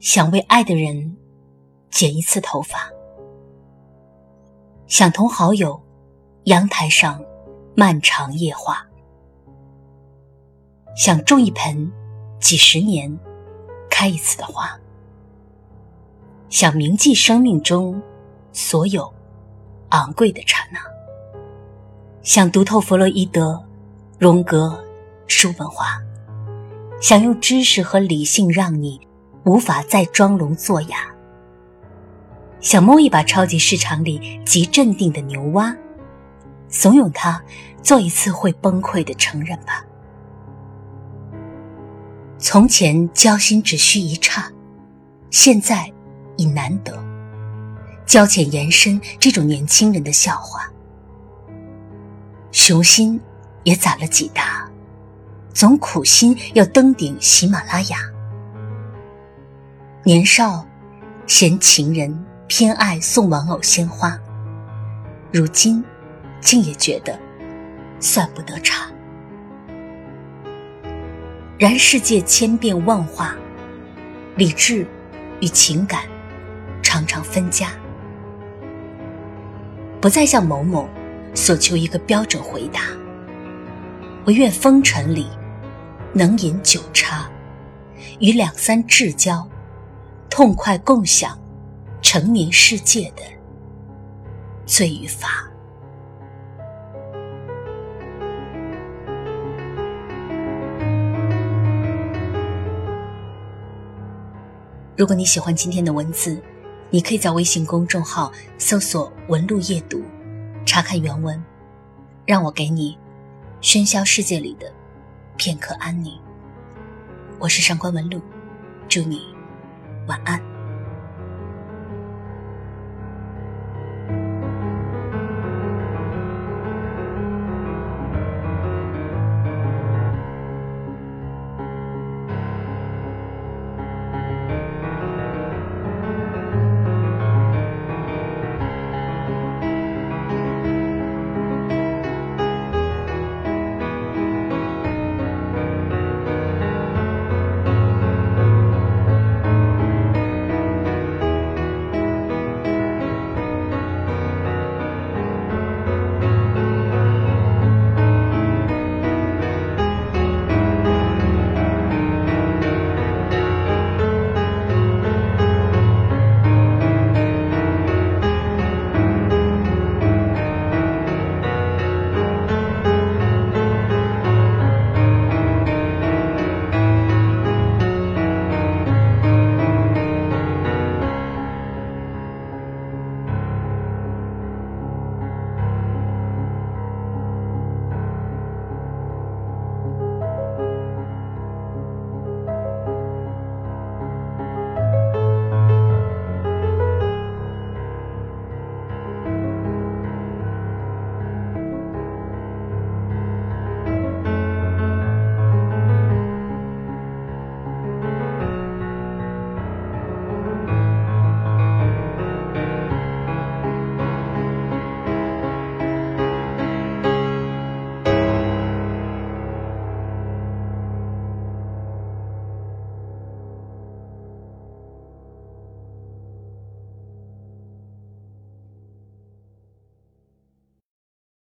想为爱的人剪一次头发，想同好友阳台上漫长夜话，想种一盆几十年开一次的花，想铭记生命中所有昂贵的刹那，想读透弗洛伊德、荣格、叔本华，想用知识和理性让你。无法再装聋作哑。想摸一把超级市场里极镇定的牛蛙，怂恿他做一次会崩溃的承认吧。从前交心只需一刹，现在已难得。交浅言深这种年轻人的笑话，雄心也攒了几大，总苦心要登顶喜马拉雅。年少，嫌情人偏爱送玩偶鲜花，如今竟也觉得算不得差。然世界千变万化，理智与情感常常分家，不再向某某索求一个标准回答。我愿风尘里能饮酒茶，与两三至交。痛快共享成年世界的罪与罚。如果你喜欢今天的文字，你可以在微信公众号搜索“文路夜读”，查看原文。让我给你喧嚣世界里的片刻安宁。我是上官文露，祝你。晚安。